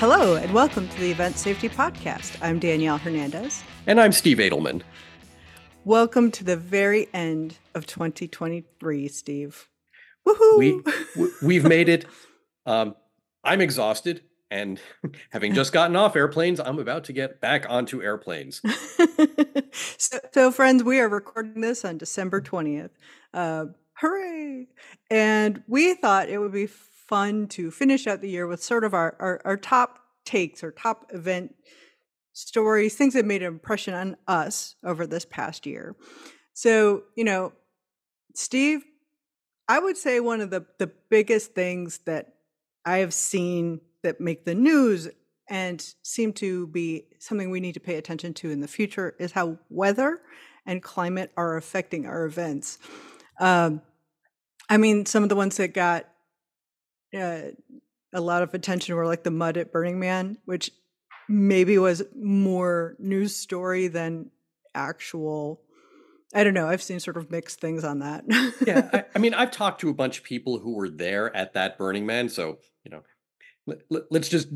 Hello, and welcome to the Event Safety Podcast. I'm Danielle Hernandez. And I'm Steve Edelman. Welcome to the very end of 2023, Steve. Woohoo! We, we've made it. Um, I'm exhausted. And having just gotten off airplanes, I'm about to get back onto airplanes. so, so, friends, we are recording this on December 20th. Uh, hooray! And we thought it would be fun to finish out the year with sort of our, our, our top takes or top event stories, things that made an impression on us over this past year. So, you know, Steve, I would say one of the, the biggest things that I have seen that make the news and seem to be something we need to pay attention to in the future is how weather and climate are affecting our events. Um, I mean, some of the ones that got uh, a lot of attention were like the mud at Burning Man, which maybe was more news story than actual. I don't know. I've seen sort of mixed things on that. yeah, I, I, mean, I've talked to a bunch of people who were there at that Burning Man, so you know, let, us just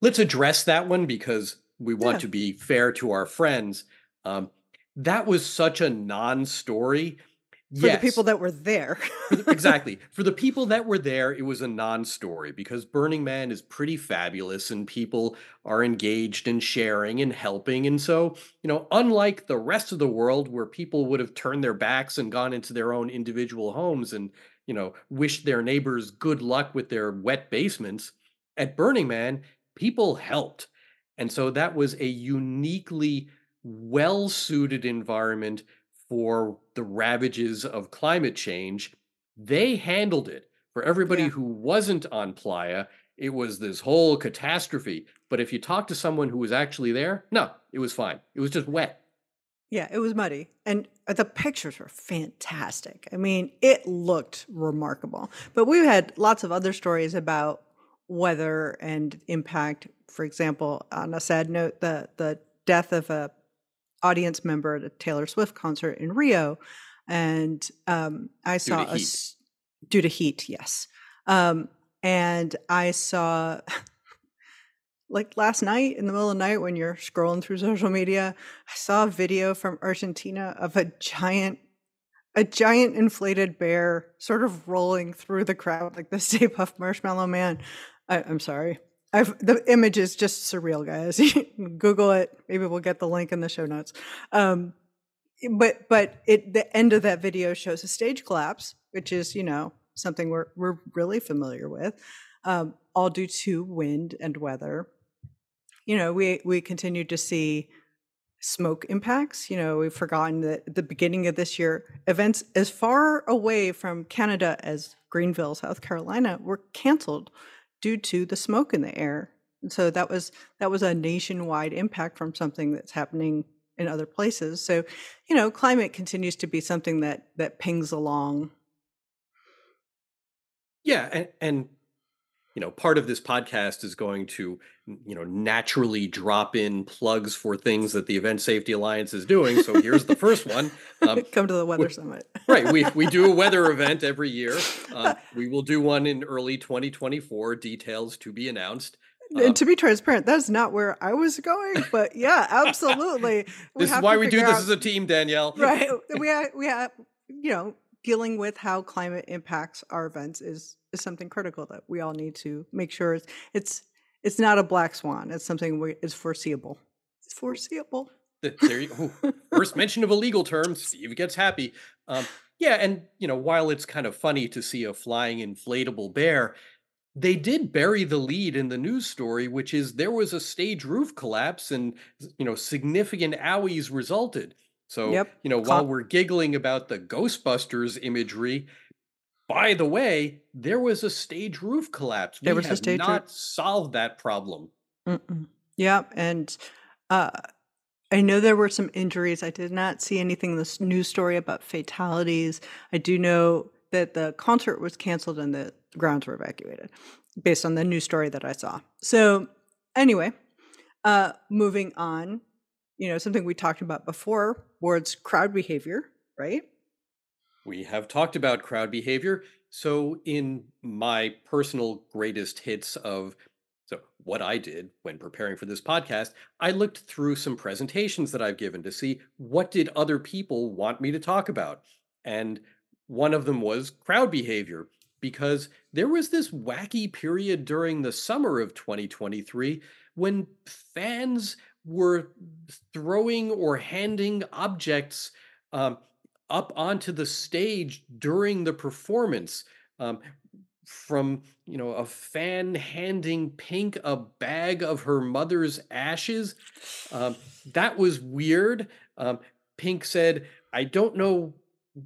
let's address that one because we want yeah. to be fair to our friends. Um, that was such a non-story for yes. the people that were there. exactly. For the people that were there, it was a non story because Burning Man is pretty fabulous and people are engaged in sharing and helping. And so, you know, unlike the rest of the world where people would have turned their backs and gone into their own individual homes and, you know, wished their neighbors good luck with their wet basements, at Burning Man, people helped. And so that was a uniquely well suited environment for the ravages of climate change, they handled it. For everybody yeah. who wasn't on Playa, it was this whole catastrophe. But if you talk to someone who was actually there, no, it was fine. It was just wet. Yeah, it was muddy. And uh, the pictures were fantastic. I mean, it looked remarkable. But we've had lots of other stories about weather and impact. For example, on a sad note, the the death of a audience member at a Taylor Swift concert in Rio, and um, I saw a due to heat, yes. Um, and I saw like last night in the middle of the night when you're scrolling through social media, I saw a video from Argentina of a giant a giant inflated bear sort of rolling through the crowd like the Stay Puft Marshmallow Man. I, am sorry. I've, the image is just surreal, guys. Google it. Maybe we'll get the link in the show notes. Um, but but it the end of that video shows a stage collapse, which is you know something we're we're really familiar with, um, all due to wind and weather. You know, we we continue to see smoke impacts. You know, we've forgotten that at the beginning of this year, events as far away from Canada as Greenville, South Carolina, were canceled due to the smoke in the air. And so that was that was a nationwide impact from something that's happening in other places. So, you know, climate continues to be something that that pings along. Yeah, and, and you know, part of this podcast is going to, you know, naturally drop in plugs for things that the Event Safety Alliance is doing. So here's the first one. Um, Come to the Weather Summit. right. We, we do a weather event every year. Uh, we will do one in early 2024, details to be announced. and um, to be transparent, that's not where I was going, but yeah, absolutely. this is why we do this out, as a team, Danielle. Right. We have, we have, you know, dealing with how climate impacts our events is is something critical that we all need to make sure it's it's, it's not a black swan. It's something we, it's foreseeable. It's foreseeable. There you go. First mention of a legal term, Steve gets happy. Um, yeah, and you know, while it's kind of funny to see a flying inflatable bear, they did bury the lead in the news story, which is there was a stage roof collapse and you know significant owies resulted. So, yep. you know, while we're giggling about the Ghostbusters imagery, by the way, there was a stage roof collapse. We there was have a stage not roof. solved that problem. Mm-mm. Yeah, and uh, I know there were some injuries. I did not see anything in this news story about fatalities. I do know that the concert was canceled and the grounds were evacuated, based on the news story that I saw. So, anyway, uh, moving on you know, something we talked about before towards crowd behavior, right? We have talked about crowd behavior. So, in my personal greatest hits of So, what I did when preparing for this podcast, I looked through some presentations that I've given to see what did other people want me to talk about. And one of them was crowd behavior because there was this wacky period during the summer of 2023 when fans were throwing or handing objects um, up onto the stage during the performance. Um, from you know a fan handing Pink a bag of her mother's ashes, um, that was weird. Um, Pink said, "I don't know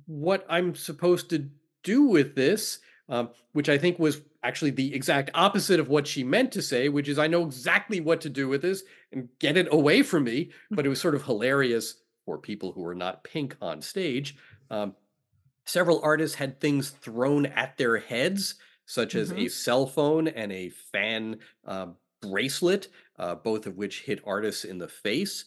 what I'm supposed to do with this," um, which I think was actually the exact opposite of what she meant to say, which is, "I know exactly what to do with this and get it away from me." But it was sort of hilarious for people who were not Pink on stage. Um, several artists had things thrown at their heads such as hmm a cell phone and a fan uh, bracelet, uh, both of which hit artists in the face.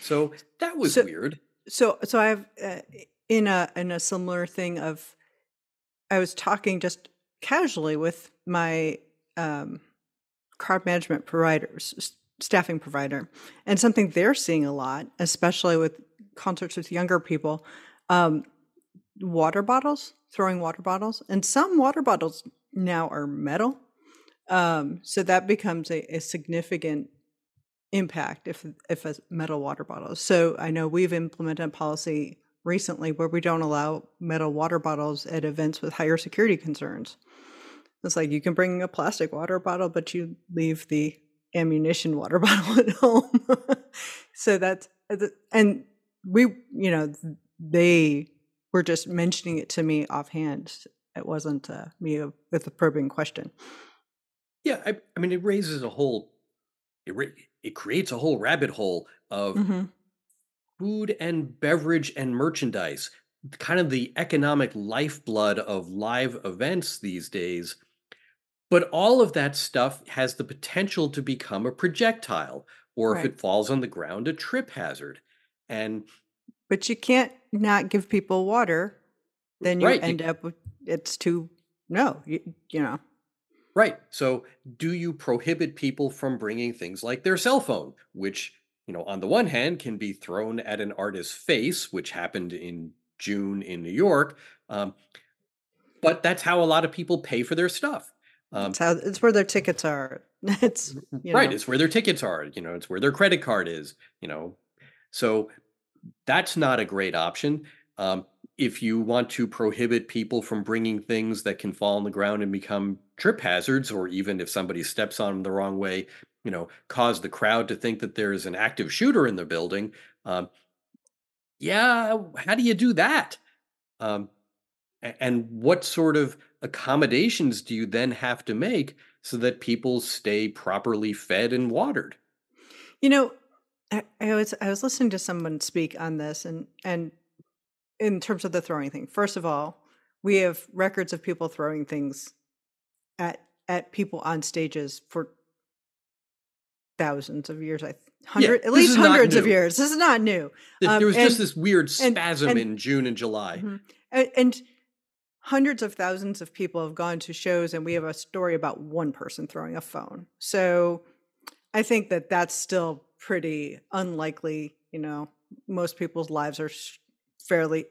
So that was So, weird. so, so I have uh, in a in a similar thing of I was talking just casually with my um, crowd management providers, staffing provider, and something they're seeing a lot, especially with concerts with younger people, um, water bottles, throwing water bottles, and some water bottles now are metal. Um, so that becomes a, a significant impact if if a metal water bottle. So I know we've implemented a policy recently where we don't allow metal water bottles at events with higher security concerns. It's like you can bring a plastic water bottle, but you leave the ammunition water bottle at home. so that's uh, and we, you know, they were just mentioning it to me offhand. It wasn't uh, me uh, with a probing question. Yeah, I, I mean, it raises a whole, it, it creates a whole rabbit hole of hmm food and beverage and merchandise, kind of the economic lifeblood of live events these days. But all of that stuff has the potential to become a projectile, or if Right. it falls on the ground, a trip hazard. And But you can't not give people water, then you right, you, end up with it's too no, you, you know. right. So, do you prohibit people from bringing things like their cell phone, which, you know, on the one hand can be thrown at an artist's face, which happened in June in New York, um, but that's how a lot of people pay for their stuff. It's Um, how it's where their tickets are. It's, you right, know. it's where their tickets are, you know, it's where their credit card is, you know. So that's not a great option. Um, if you want to prohibit people from bringing things that can fall on the ground and become trip hazards, or even if somebody steps on them the wrong way, you know, cause the crowd to think that there is an active shooter in the building, um, yeah, how do you do that? Um, and what sort of accommodations do you then have to make so that people stay properly fed and watered? You know, I, I was I was listening to someone speak on this and and in terms of the throwing thing. First of all, we have records of people throwing things at at people on stages for thousands of years. I th- Yeah, hundred at least hundreds of years. This is not new. Um, There was just this weird spasm and in June and July. mhm. and, and hundreds of thousands of people have gone to shows, and we have a story about one person throwing a phone. So I think that that's still pretty unlikely. You know, most people's lives are fairly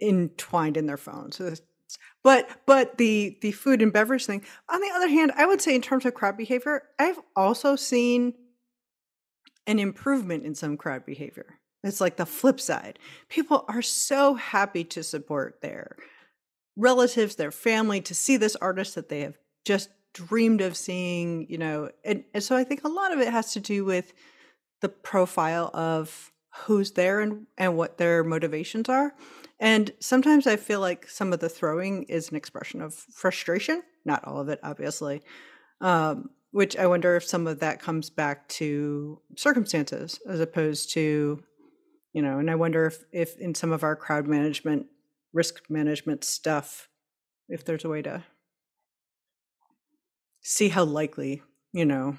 entwined in their phones. So But but the the food and beverage thing. On the other hand, I would say in terms of crowd behavior, I've also seen an improvement in some crowd behavior. It's like the flip side. People are so happy to support their relatives, their family, to see this artist that they have just dreamed of seeing, you know. And, and so I think a lot of it has to do with the profile of who's there and, and what their motivations are. And sometimes I feel like some of the throwing is an expression of frustration, not all of it, obviously. Um, which I wonder if some of that comes back to circumstances as opposed to, you know, and I wonder if, if in some of our crowd management, risk management stuff, if there's a way to see how likely, you know,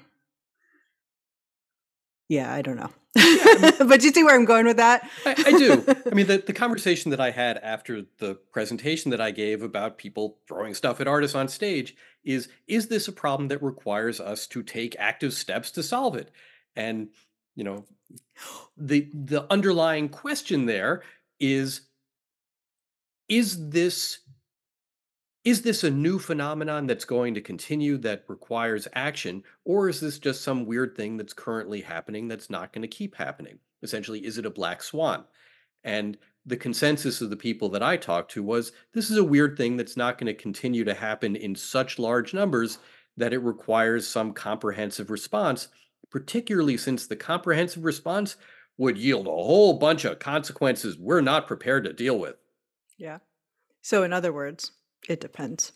yeah, I don't know. But you see where I'm going with that? I, I do. I mean, the, the conversation that I had after the presentation that I gave about people throwing stuff at artists on stage is is this a problem that requires us to take active steps to solve it? And, you know, the the underlying question there is is this is this a new phenomenon that's going to continue that requires action, or is this just some weird thing that's currently happening that's not going to keep happening? Essentially, is it a black swan? And the consensus of the people that I talked to was this is a weird thing that's not going to continue to happen in such large numbers that it requires some comprehensive response, particularly since the comprehensive response would yield a whole bunch of consequences we're not prepared to deal with. Yeah. So, in other words, it depends.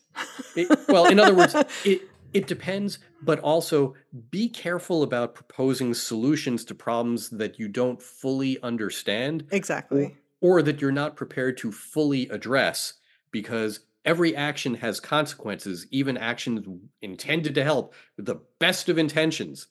It, well, in other words, it it depends, but also be careful about proposing solutions to problems that you don't fully understand or, exactly. or that you're not prepared to fully address because every action has consequences, even actions intended to help with the best of intentions.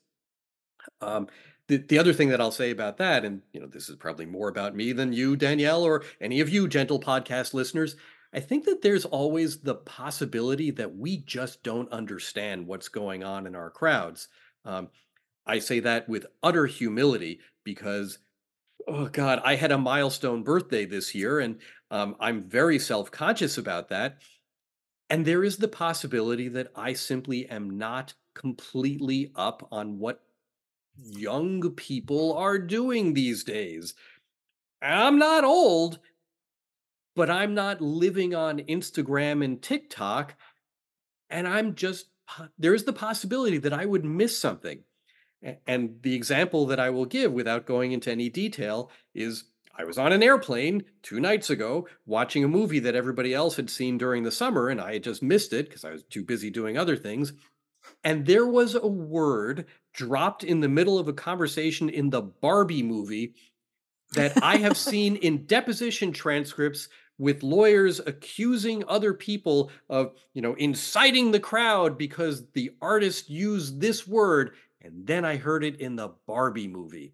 Um, the, the other thing that I'll say about that, and you know, this is probably more about me than you, Danielle, or any of you gentle podcast listeners, I think that there's always the possibility that we just don't understand what's going on in our crowds. Um, I say that with utter humility because, oh God, I had a milestone birthday this year, and um, I'm very self conscious about that. And there is the possibility that I simply am not completely up on what young people are doing these days. I'm not old, but I'm not living on Instagram and TikTok. And I'm just, there's the possibility that I would miss something. And the example that I will give without going into any detail is I was on an airplane two nights ago watching a movie that everybody else had seen during the summer, and I had just missed it because I was too busy doing other things. And there was a word dropped in the middle of a conversation in the Barbie movie that I have seen in deposition transcripts with lawyers accusing other people of, you know, inciting the crowd because the artist used this word. And then I heard it in the Barbie movie.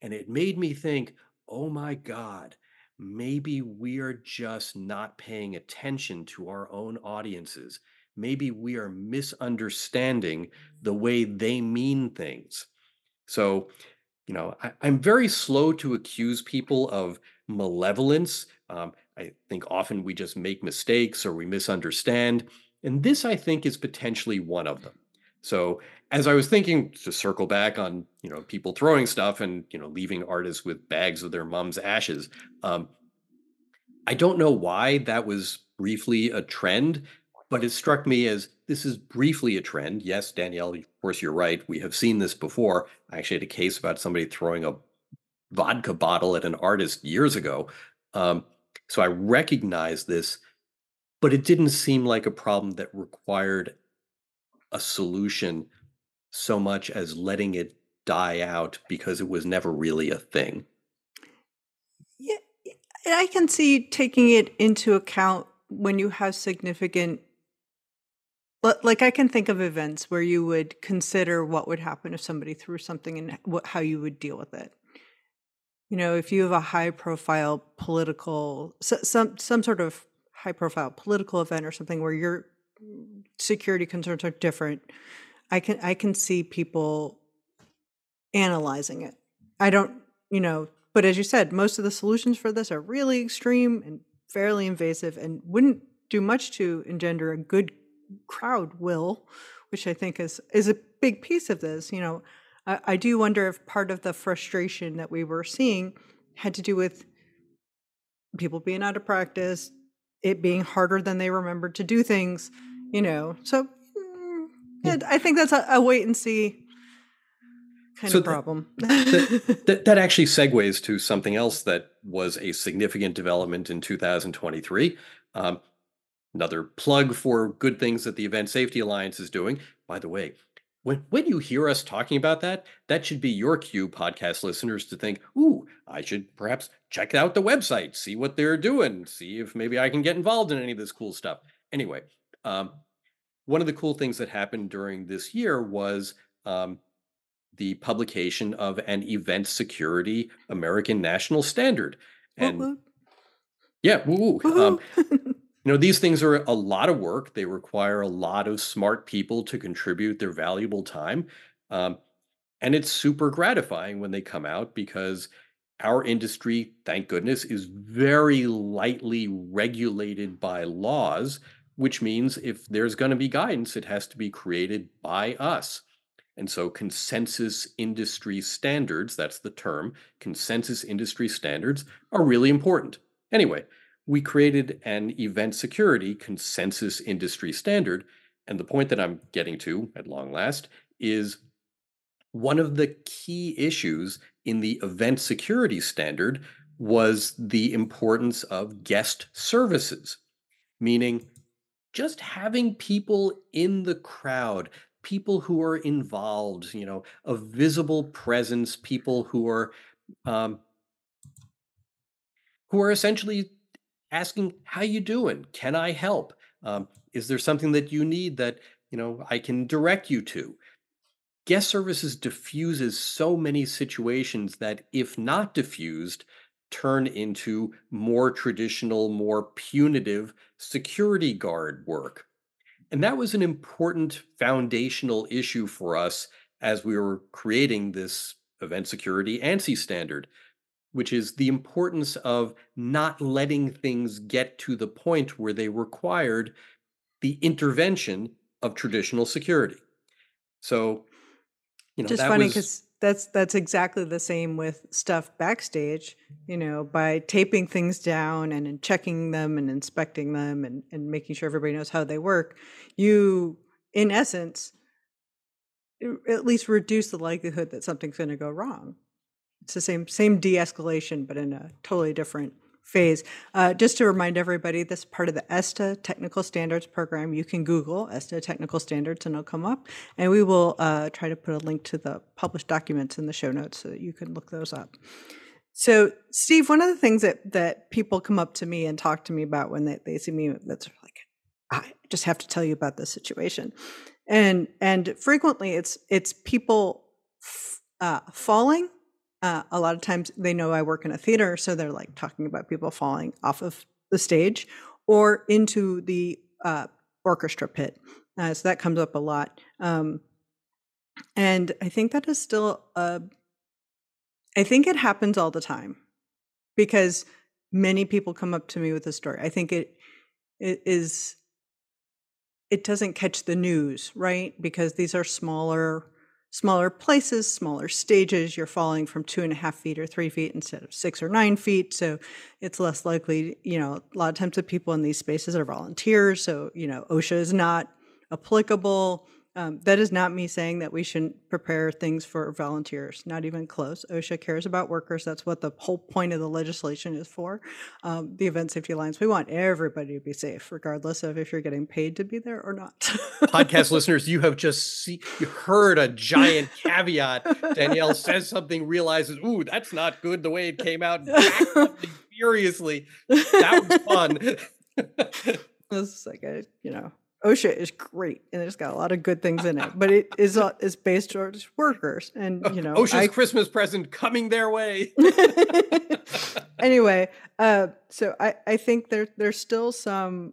And it made me think, oh my God, maybe we are just not paying attention to our own audiences. Maybe we are misunderstanding the way they mean things. So, you know, I, am very slow to accuse people of malevolence. Um, I think often we just make mistakes or we misunderstand. And this, I think, is potentially one of them. So as I was thinking to circle back on, you know, people throwing stuff and, you know, leaving artists with bags of their mom's ashes, um, I don't know why that was briefly a trend, but it struck me as this is briefly a trend. Yes, Danielle, of course, you're right. We have seen this before. I actually had a case about somebody throwing a vodka bottle at an artist years ago. Um, so I recognized this, but it didn't seem like a problem that required a solution so much as letting it die out because it was never really a thing. Yeah, I can see taking it into account when you have significant like I can think of events where you would consider what would happen if somebody threw something and how you would deal with it. You know, if you have a high profile political, some some sort of high profile political event or something where your security concerns are different, I can I can see people analyzing it. I don't, you know, but as you said, most of the solutions for this are really extreme and fairly invasive and wouldn't do much to engender a good crowd will, which I think is is a big piece of this. You know, I, I do wonder if part of the frustration that we were seeing had to do with people being out of practice, it being harder than they remembered to do things, you know. So mm, yeah, I think that's a, a, wait and see kind so of problem. that, that, that actually segues to something else that was a significant development in 2023. Um, another plug for good things that the Event Safety Alliance is doing. By the way, when when you hear us talking about that, that should be your cue, podcast listeners, to think, "Ooh, I should perhaps check out the website, see what they're doing, see if maybe I can get involved in any of this cool stuff." Anyway, um, one of the cool things that happened during this year was um, the publication of an event security American national standard. And woot. yeah, woo, woo. Um. you know, these things are a lot of work. They require a lot of smart people to contribute their valuable time. Um, and it's super gratifying when they come out because our industry, thank goodness, is very lightly regulated by laws, which means if there's going to be guidance, it has to be created by us. And so consensus industry standards, that's the term, consensus industry standards are really important. Anyway, we created an event security consensus industry standard. And the point that I'm getting to at long last is one of the key issues in the event security standard was the importance of guest services, meaning just having people in the crowd, people who are involved, you know, a visible presence, people who are um, who are essentially asking, "How you doing? Can I help? Um, is there something that you need that you know I can direct you to?" Guest services diffuses so many situations that, if not diffused, turn into more traditional, more punitive security guard work. And that was an important foundational issue for us as we were creating this event security ANSI standard, which is the importance of not letting things get to the point where they required the intervention of traditional security. So, you know, Just funny because that's that's exactly the same with stuff backstage. You know, by taping things down and then checking them and inspecting them and, and making sure everybody knows how they work, you, in essence, at least reduce the likelihood that something's going to go wrong. It's the same same de-escalation, but in a totally different phase. Uh, just to remind everybody, this is part of the ESTA Technical Standards Program. You can Google ESTA Technical Standards and it'll come up. And we will uh, try to put a link to the published documents in the show notes so that you can look those up. So, Steve, one of the things that that people come up to me and talk to me about when they, they see me, that's like, I just have to tell you about this situation, and and frequently it's it's people f- uh, falling. Uh, a lot of times they know I work in a theater, so they're like talking about people falling off of the stage or into the uh, orchestra pit. Uh, so that comes up a lot, um, and I think that is still a I think it happens all the time because many people come up to me with a story. I think it it is it doesn't catch the news, right? Because these are smaller smaller places, smaller stages. You're falling from two and a half feet or three feet instead of six or nine feet. So it's less likely, you know, a lot of times the people in these spaces are volunteers. So, you know, OSHA is not applicable. Um, that is not me saying that we shouldn't prepare things for volunteers, not even close. OSHA cares about workers. That's what the whole point of the legislation is for. Um, the Event Safety Alliance, we want everybody to be safe, regardless of if you're getting paid to be there or not. podcast listeners, you have just see, you heard a giant caveat. Danielle says something, realizes, ooh, that's not good the way it came out, and backs up furiously. That was fun. This is like a, you know, OSHA is great and it's got a lot of good things in it, but it is uh, is based towards workers, and you know, OSHA's I Christmas present coming their way. anyway, uh, so I, I think there there's still some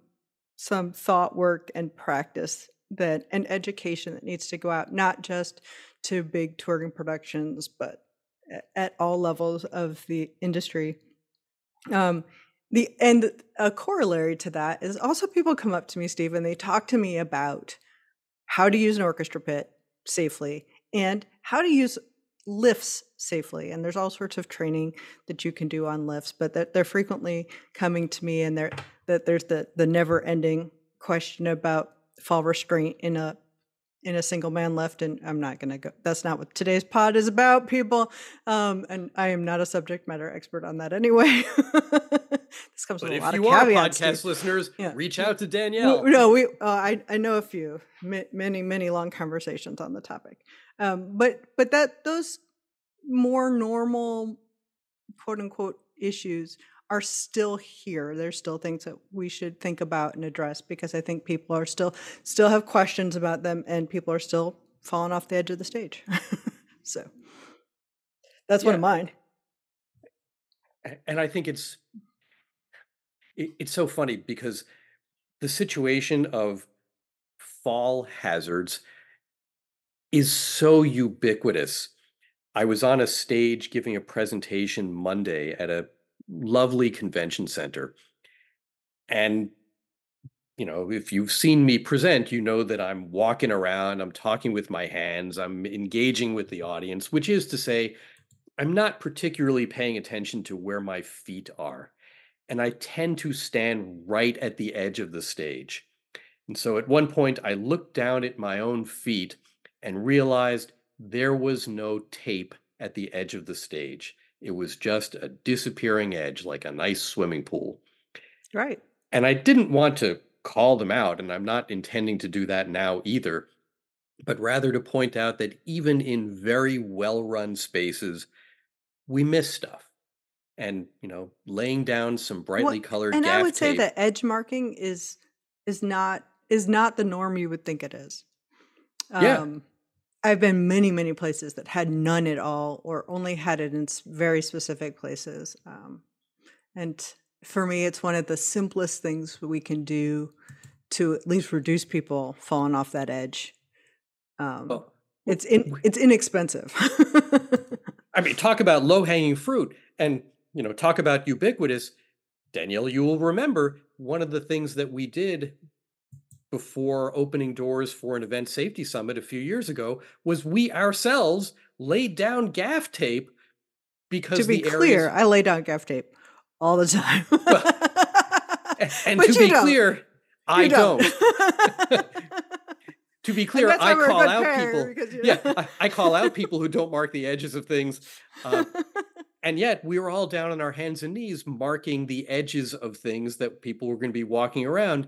some thought work and practice that and education that needs to go out, not just to big touring productions, but at all levels of the industry. Um, the and a corollary to that is also people come up to me, Steve, and they talk to me about how to use an orchestra pit safely and how to use lifts safely. And there's all sorts of training that you can do on lifts, but that they're frequently coming to me and they're that there's the the never ending question about fall restraint in a in a single man lift and i'm not going to go that's not what today's pod is about people um and i am not a subject matter expert on that anyway this comes But with a lot of you are caveats podcast Steve. listeners, Yeah. reach out to Danielle. no, we. Uh, I I know a few, ma- many many long conversations on the topic. Um, but but that those more normal, quote unquote, issues are still here. There's still things that we should think about and address because I think people are still still have questions about them, and people are still falling off the edge of the stage. So that's one Yeah, of mine. and I think it's it, it's so funny because the situation of fall hazards is so ubiquitous. I was on a stage giving a presentation Monday at a lovely convention center. And, you know, if you've seen me present, you know that I'm walking around, I'm talking with my hands, I'm engaging with the audience, which is to say, I'm not particularly paying attention to where my feet are. And I tend to stand right at the edge of the stage. And so at one point, I looked down at my own feet and realized there was no tape at the edge of the stage. It was just a disappearing edge, like a nice swimming pool. Right. And I didn't want to call them out, and I'm not intending to do that now either, but rather to point out that even in very well run spaces, we miss stuff. And, you know, laying down some Well, brightly colored and I would say tape. that edge marking is is not is not the norm you would think it is. Yeah. Um, I've been many, many places that had none at all, or only had it in very specific places. Um, and for me, it's one of the simplest things we can do to at least reduce people falling off that edge. Um, Well, it's in, it's inexpensive. I mean, talk about low hanging fruit and, you know, talk about ubiquitous. Danielle, you will remember one of the things that we did before opening doors for an event safety summit a few years ago was we ourselves laid down gaff tape because to be clear, areas I lay down gaff tape all the time. well and to be don't. clear i don't. don't to be clear i why we're a call out people yeah. I, I call out people who don't mark the edges of things uh, and yet we were all down on our hands and knees marking the edges of things that people were going to be walking around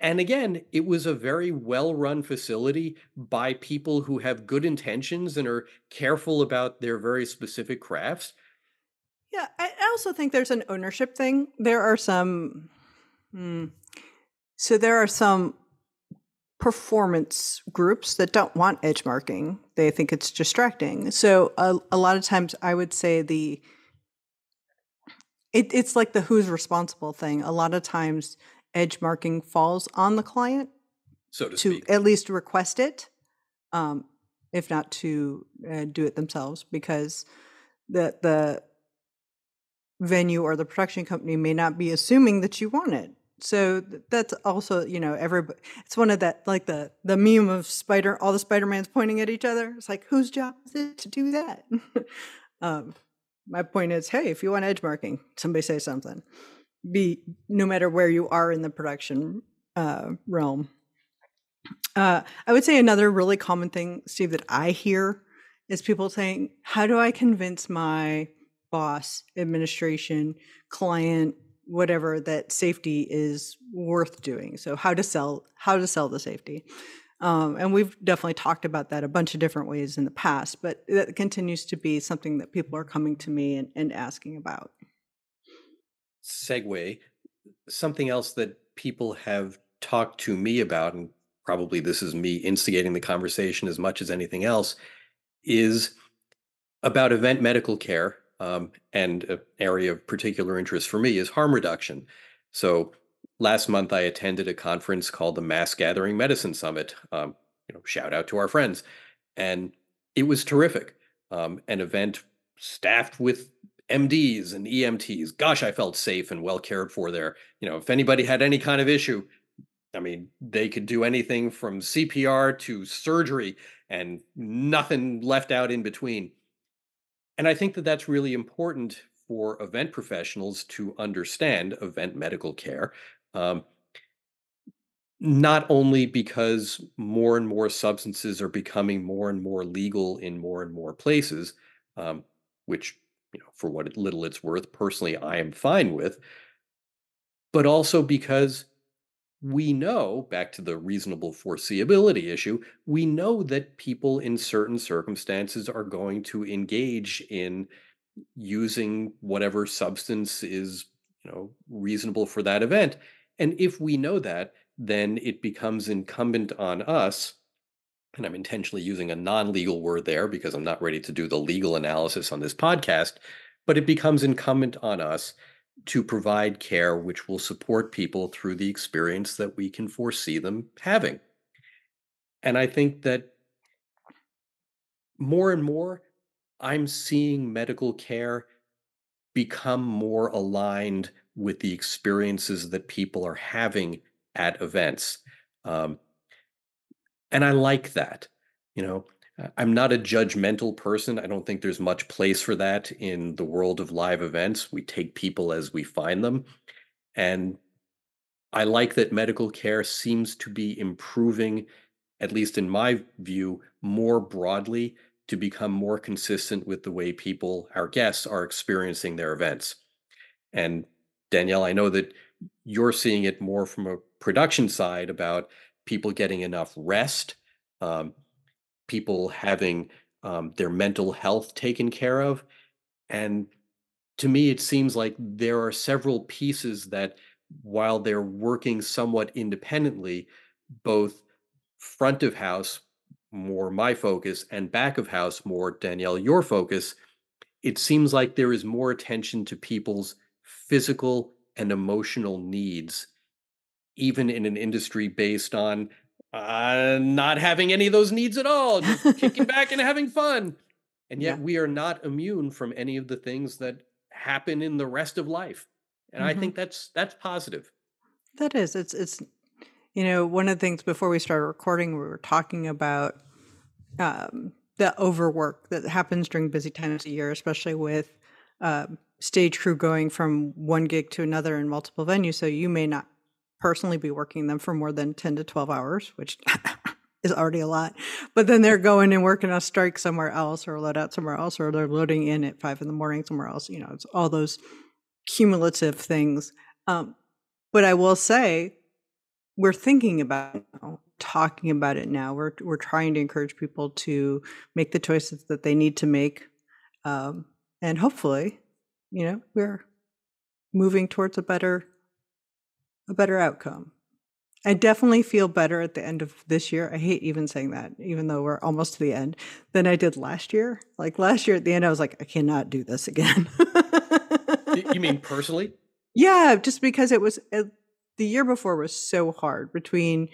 and again, it was a very well run facility by people who have good intentions and are careful about their very specific crafts. yeah, I also think there's an ownership thing. There are some, hmm, so there are some performance groups that don't want edge marking. They think it's distracting. So a, a lot of times, I would say the it, it's like the who's responsible thing. A lot of times, edge marking falls on the client So to to at least request it, um, if not to uh, do it themselves, because the the venue or the production company may not be assuming that you want it. So that's also, you know, every it's one of that like the the meme of spider all the Spider-Mans pointing at each other. It's like whose job is it to do that? um, my point is, hey, if you want edge marking, somebody say something. Be no matter where you are in the production uh, realm. Uh, I would say another really common thing, Steve, that I hear is people saying, "How do I convince my boss, administration, client, whatever that safety is worth doing?" So how to sell how to sell the safety. Um, and we've definitely talked about that a bunch of different ways in the past, but that continues to be something that people are coming to me and, and asking about. Segue. Something else that people have talked to me about, and probably this is me instigating the conversation as much as anything else, is about event medical care. Um, and an area of particular interest for me is harm reduction. So last month I attended a conference called the Mass Gathering Medicine Summit. Um, you know, shout out to our friends, and it was terrific. Um, an event staffed with MDs and EMTs. Gosh, I felt safe and well cared for there. You know, if anybody had any kind of issue, I mean, they could do anything from CPR to surgery and nothing left out in between. And I think that that's really important for event professionals to understand event medical care. Um, not only because more and more substances are becoming more and more legal in more and more places, um, which, you know, for what little it's worth, personally, mm-hmm. I am fine with, but also because we know, back to the reasonable foreseeability issue, we know that people in certain circumstances are going to engage in using whatever substance is, you know, reasonable for that event. And if we know that, then it becomes incumbent on us and I'm intentionally using a non legal word there because I'm not ready to do the legal analysis on this podcast, but it becomes incumbent on us to provide care which will support people through the experience that we can foresee them having. And I think that more and more, I'm seeing medical care become more aligned with the experiences that people are having at events. Um, and I like that. You know, I- I'm not a judgmental person. I don't think there's much place for that in the world of live events. We take people as we find them. And I like that medical care seems to be improving, at least in my view, more broadly to become more consistent with the way people, our guests, are experiencing their events. And Danielle, I know that you're seeing it more from a production side about people getting enough rest, um, people having um, their mental health taken care of. And to me, it seems like there are several pieces that, while they're working somewhat independently, both front of house, more my focus, and back of house, more Danielle, your focus, it seems like there is more attention to people's physical and emotional needs, even in an industry based on uh, not having any of those needs at all, just kicking back and having fun. And yet Yeah. we are not immune from any of the things that happen in the rest of life. And I hmm think that's that's positive. That is, it's it's you know one of the things before we started recording, we were talking about um, the overwork that happens during busy times of year, especially with um, stage crew going from one gig to another in multiple venues. So you may not personally be working them for more than 10 to 12 hours, which is already a lot. But then they're going and working a strike somewhere else or load out somewhere else, or they're loading in at five in the morning somewhere else. You know, it's all those cumulative things. Um, but I will say, we're thinking about it now, talking about it now. We're we're trying to encourage people to make the choices that they need to make, um, and hopefully, you know, we're moving towards a better a better outcome. I definitely feel better at the end of this year. I hate even saying that, even though we're almost to the end, than I did last year. Like last year at the end, I was like, I cannot do this again. You mean personally? yeah, just because it was uh, the year before was so hard between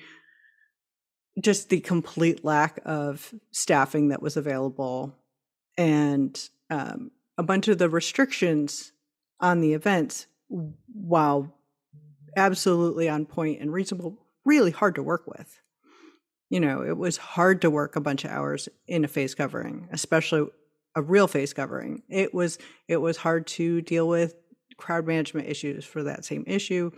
just the complete lack of staffing that was available and um, a bunch of the restrictions on the events, while absolutely on point and reasonable, really hard to work with. You know, it was hard to work a bunch of hours in a face covering, especially a real face covering. It was it was hard to deal with crowd management issues for that same issue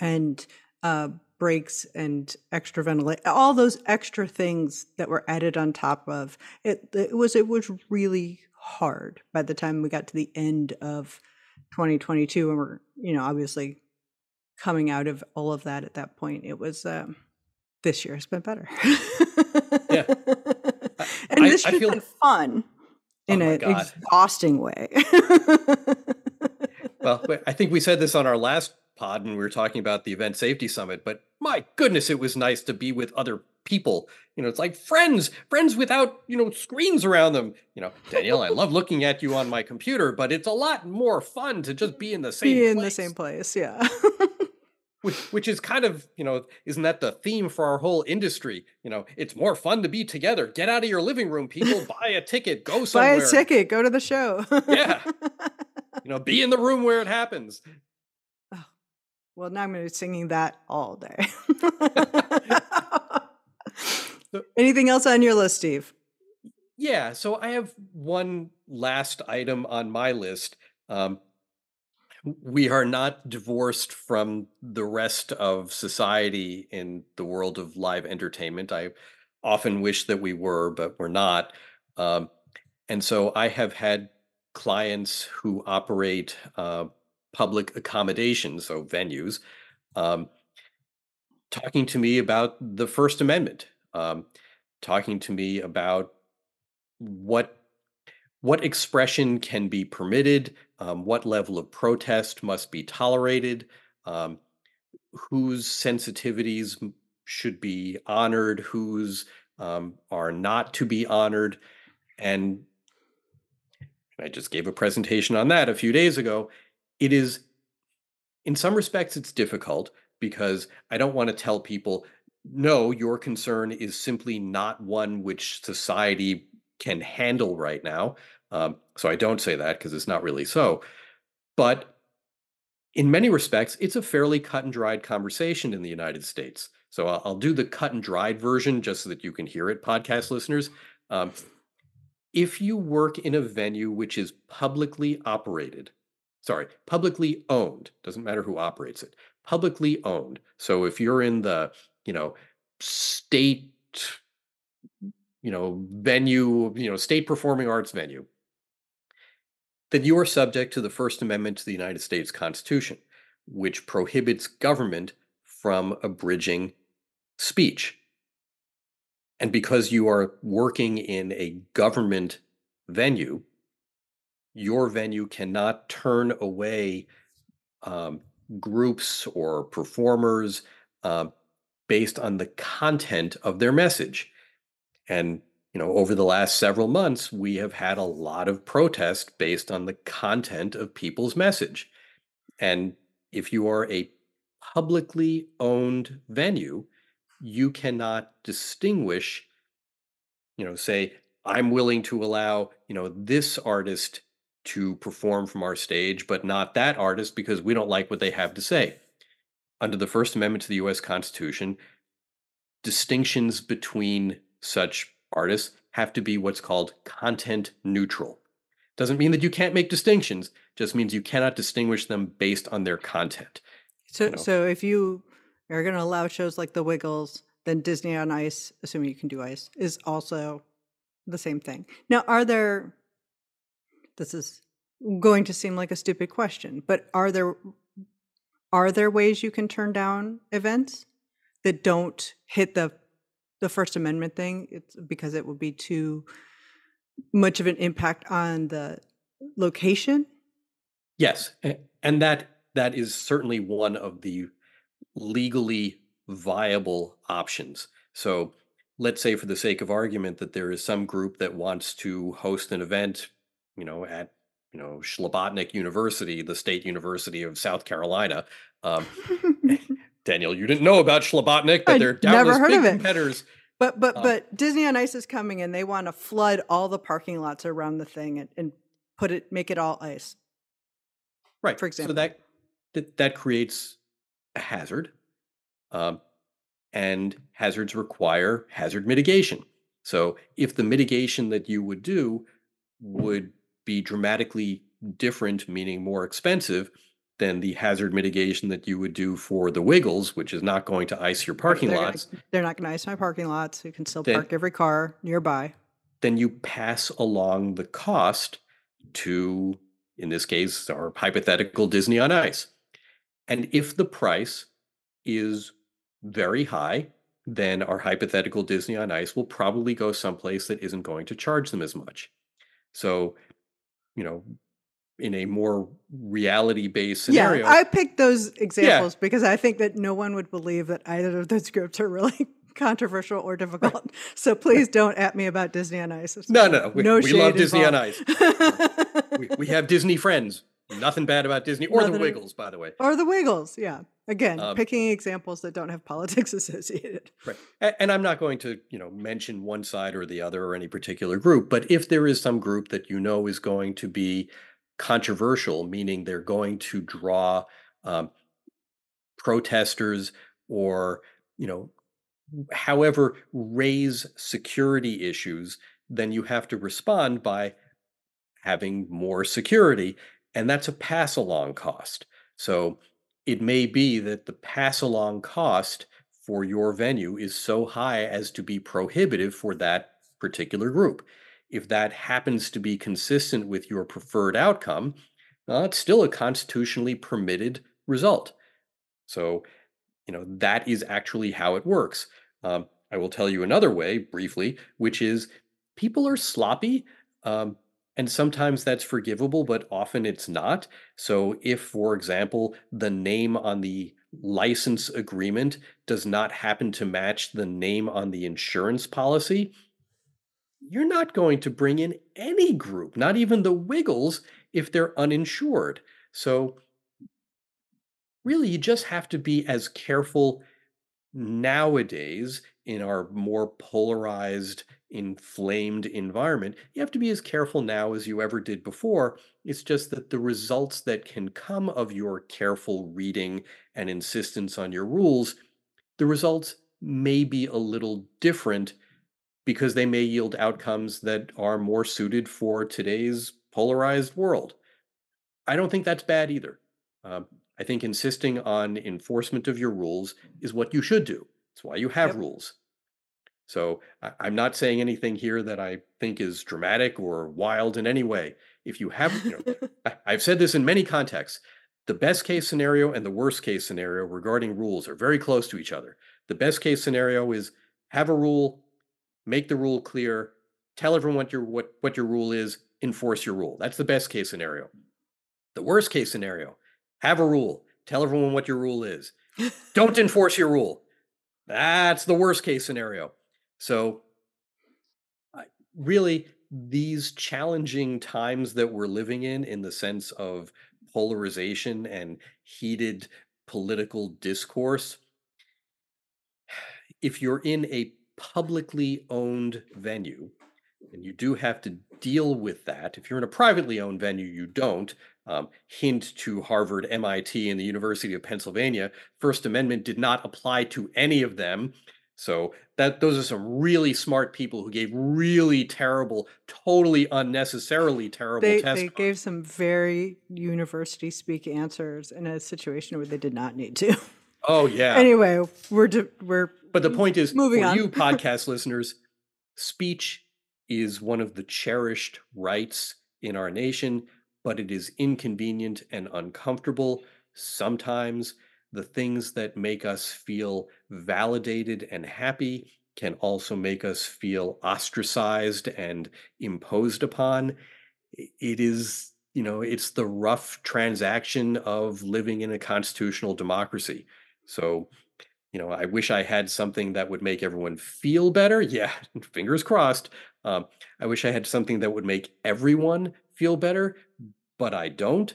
and uh, breaks and extra ventilation, all those extra things that were added on top of it. It was it was really hard by the time we got to the end of 2022, and we're you know obviously coming out of all of that at that point. It was um, this year has been better, Yeah. I and I, this I year's feel been fun oh in my an God. exhausting way. Well, I think we said this on our last pod when we were talking about the event safety summit, but my goodness, it was nice to be with other people. You know, it's like friends, friends without, you know, screens around them. You know, Danielle, I love looking at you on my computer, but it's a lot more fun to just be in the same Be in the same place. place, yeah. Which, which is kind of, you know, isn't that the theme for our whole industry? You know, it's more fun to be together. Get out of your living room, people, buy a ticket, go somewhere. Buy a ticket, go to the show. Yeah. You know, be in the room where it happens. Oh, well, now I'm going to be singing that all day. So- Anything else on your list, Steve? Yeah, so I have one last item on my list. Um, we are not divorced from the rest of society in the world of live entertainment. I often wish that we were, but we're not. Um, and so I have had clients who operate uh, public accommodations, so venues, um, talking to me about the First Amendment, um, talking to me about what what expression can be permitted, um, what level of protest must be tolerated, um, whose sensitivities should be honored, whose um, are not to be honored. And I just gave a presentation on that a few days ago. It is, in some respects, it's difficult because I don't want to tell people, no, your concern is simply not one which society can handle right now. Um, so I don't say that because it's not really so. But in many respects, it's a fairly cut and dried conversation in the United States. So I'll, I'll do the cut and dried version just so that you can hear it, podcast listeners. Um, if you work in a venue which is publicly operated, sorry, publicly owned, doesn't matter who operates it, publicly owned. So if you're in the, you know, state, you know, venue, you know, state performing arts venue, then you are subject to the First Amendment to the United States Constitution, which prohibits government from abridging speech. And because you are working in a government venue, your venue cannot turn away um, groups or performers uh, based on the content of their message. And you know, over the last several months, we have had a lot of protest based on the content of people's message. And if you are a publicly owned venue, you cannot distinguish, you know, say, I'm willing to allow, you know, this artist to perform from our stage, but not that artist because we don't like what they have to say. Under the First Amendment to the US Constitution, distinctions between such artists have to be what's called content neutral. Doesn't mean that you can't make distinctions, just means you cannot distinguish them based on their content. So, You know, so if you are going to allow shows like The Wiggles, then Disney on Ice, assuming you can do ice, is also the same thing. Now, are there, this is going to seem like a stupid question, but are there are there ways you can turn down events that don't hit the the First Amendment thing? It's because it would be too much of an impact on the location. yes, and that that is certainly one of the legally viable options. So let's say for the sake of argument that there is some group that wants to host an event, you know, at you know Schlabotnik University, the state university of South Carolina. Um, Danielle, you didn't know about Schlabotnik, but they're never heard big of it. competitors. But but Um, but Disney on Ice is coming and they want to flood all the parking lots around the thing and, and put it make it all ice. Right. For So example. that that, that creates a hazard. Um, and hazards require hazard mitigation. So if the mitigation that you would do would be dramatically different, meaning more expensive, than the hazard mitigation that you would do for the Wiggles, which is not going to ice your parking they're gonna- lots, They're not going to ice my parking lots. You can still Then- park every car nearby. then you pass along the cost to, in this case, our hypothetical Disney on Ice. And if the price is very high, then our hypothetical Disney on Ice will probably go someplace that isn't going to charge them as much. So, you know, in a more reality based scenario, Yeah, I picked those examples because I think that no one would believe that either of those groups are really controversial or difficult. So please don't at me about Disney on Ice. It's no, no, we, no we love Disney on involved. Ice. We, we have Disney friends. Nothing bad about Disney or the Nothing- Wiggles, by the way. or the Wiggles. Yeah. Again, Um, picking examples that don't have politics associated. Right. A- And I'm not going to, you know, mention one side or the other or any particular group, but if there is some group that you know is going to be controversial, meaning they're going to draw um, protesters or, you know, however, raise security issues, then you have to respond by having more security. And that's a pass along cost. So it may be that the pass along cost for your venue is so high as to be prohibitive for that particular group. If that happens to be consistent with your preferred outcome, uh, it's still a constitutionally permitted result. So, you know, that is actually how it works. Um, I will tell you another way briefly, which is people are sloppy. Um, and sometimes that's forgivable, but often it's not. So, if, for example, the name on the license agreement does not happen to match the name on the insurance policy, you're not going to bring in any group, not even the Wiggles, if they're uninsured. So, really, you just have to be as careful nowadays in our more polarized, inflamed environment. You have to be as careful now as you ever did before. It's just that the results that can come of your careful reading and insistence on your rules, the results may be a little different because they may yield outcomes that are more suited for today's polarized world. I don't think that's bad either. Um, I think insisting on enforcement of your rules is what you should do. It's why you have Yep. rules. So I, I'm not saying anything here that I think is dramatic or wild in any way. If you have, you know, I, I've said this in many contexts. The best case scenario and the worst case scenario regarding rules are very close to each other. The best case scenario is have a rule, make the rule clear, tell everyone what your what what your rule is, enforce your rule. That's the best case scenario. The worst case scenario, have a rule, tell everyone what your rule is. Don't enforce your rule. That's the worst case scenario. So really these challenging times that we're living in in the sense of polarization and heated political discourse if you're in a publicly owned venue, and you do have to deal with that. If you're in a privately owned venue, you don't. Um, hint to Harvard, MIT, and the University of Pennsylvania. First Amendment did not apply to any of them. So that those are some really smart people who gave really terrible, totally unnecessarily terrible They they gave some very university speak answers in a situation where they did not need to. Oh yeah. Anyway, we're we're But the point is, moving for on. you podcast listeners, speech is one of the cherished rights in our nation, but it is inconvenient and uncomfortable. Sometimes the things that make us feel validated and happy can also make us feel ostracized and imposed upon. It is, you know, it's the rough transaction of living in a constitutional democracy. So, you know, I wish I had something that would make everyone feel better. Yeah, fingers crossed. Um, I wish I had something that would make everyone feel better, but I don't.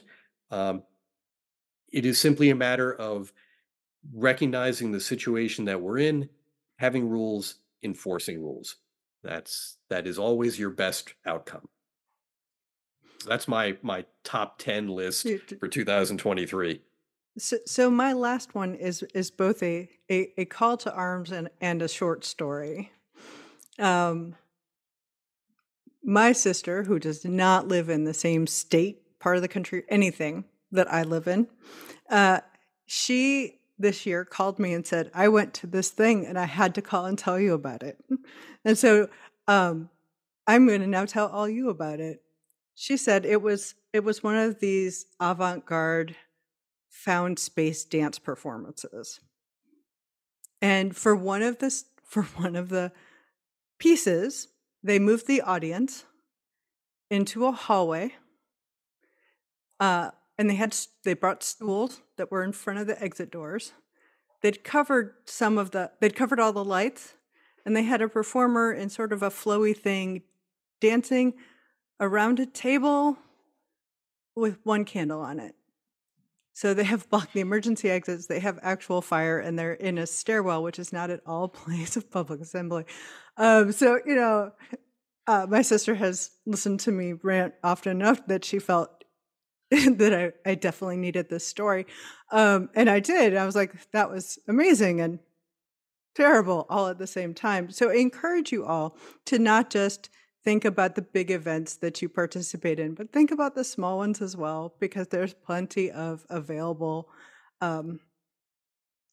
Um, it is simply a matter of recognizing the situation that we're in, having rules, enforcing rules. That's that is always your best outcome. That's my my top 10 list for 2023. So, so my last one is is both a, a, a call to arms and, and a short story. Um, my sister, who does not live in the same state, part of the country, anything that I live in, uh, she this year called me and said, I went to this thing and I had to call and tell you about it. And so um, I'm going to now tell all you about it. She said it was it was one of these avant-garde found space dance performances. And for one of this for one of the pieces, they moved the audience into a hallway. Uh, and they had they brought stools that were in front of the exit doors. They'd covered some of the they'd covered all the lights, and they had a performer in sort of a flowy thing dancing around a table with one candle on it. So they have blocked the emergency exits, they have actual fire, and they're in a stairwell, which is not at all place of public assembly. Um, so, you know, uh, my sister has listened to me rant often enough that she felt that I, I definitely needed this story. Um, and I did. I was like, that was amazing and terrible all at the same time. So I encourage you all to not just think about the big events that you participate in, but think about the small ones as well, because there's plenty of available um,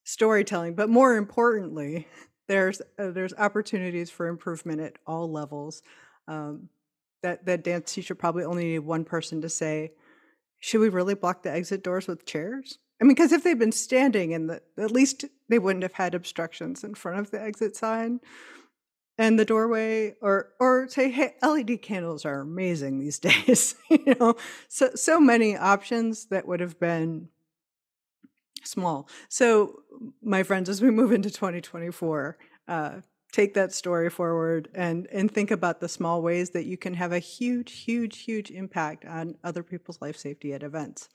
storytelling. But more importantly, there's uh, there's opportunities for improvement at all levels. Um, that that dance teacher probably only needed one person to say, "Should we really block the exit doors with chairs?" I mean, because if they'd been standing and the, at least they wouldn't have had obstructions in front of the exit sign and the doorway, or or say, "Hey, LED candles are amazing these days." you know, so so many options that would have been small. So, my friends, as we move into 2024, uh, take that story forward and and think about the small ways that you can have a huge, huge, huge impact on other people's life safety at events.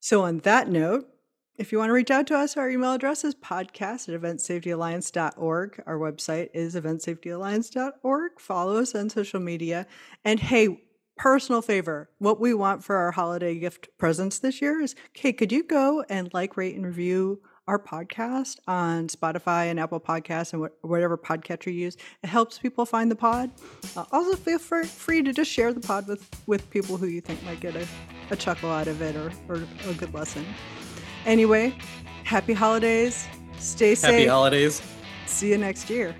So, on that note, if you want to reach out to us, our email address is podcast at eventsafetyalliance.org. Our website is eventsafetyalliance.org. Follow us on social media. And hey, personal favor, what we want for our holiday gift presents this year is okay, could you go and like, rate, and review our podcast on Spotify and Apple Podcasts and wh- whatever podcatcher you use? It helps people find the pod. Uh, also, feel free, free to just share the pod with, with people who you think might get a, a chuckle out of it or, or a good lesson. Anyway, happy holidays. Stay safe. Happy holidays. See you next year.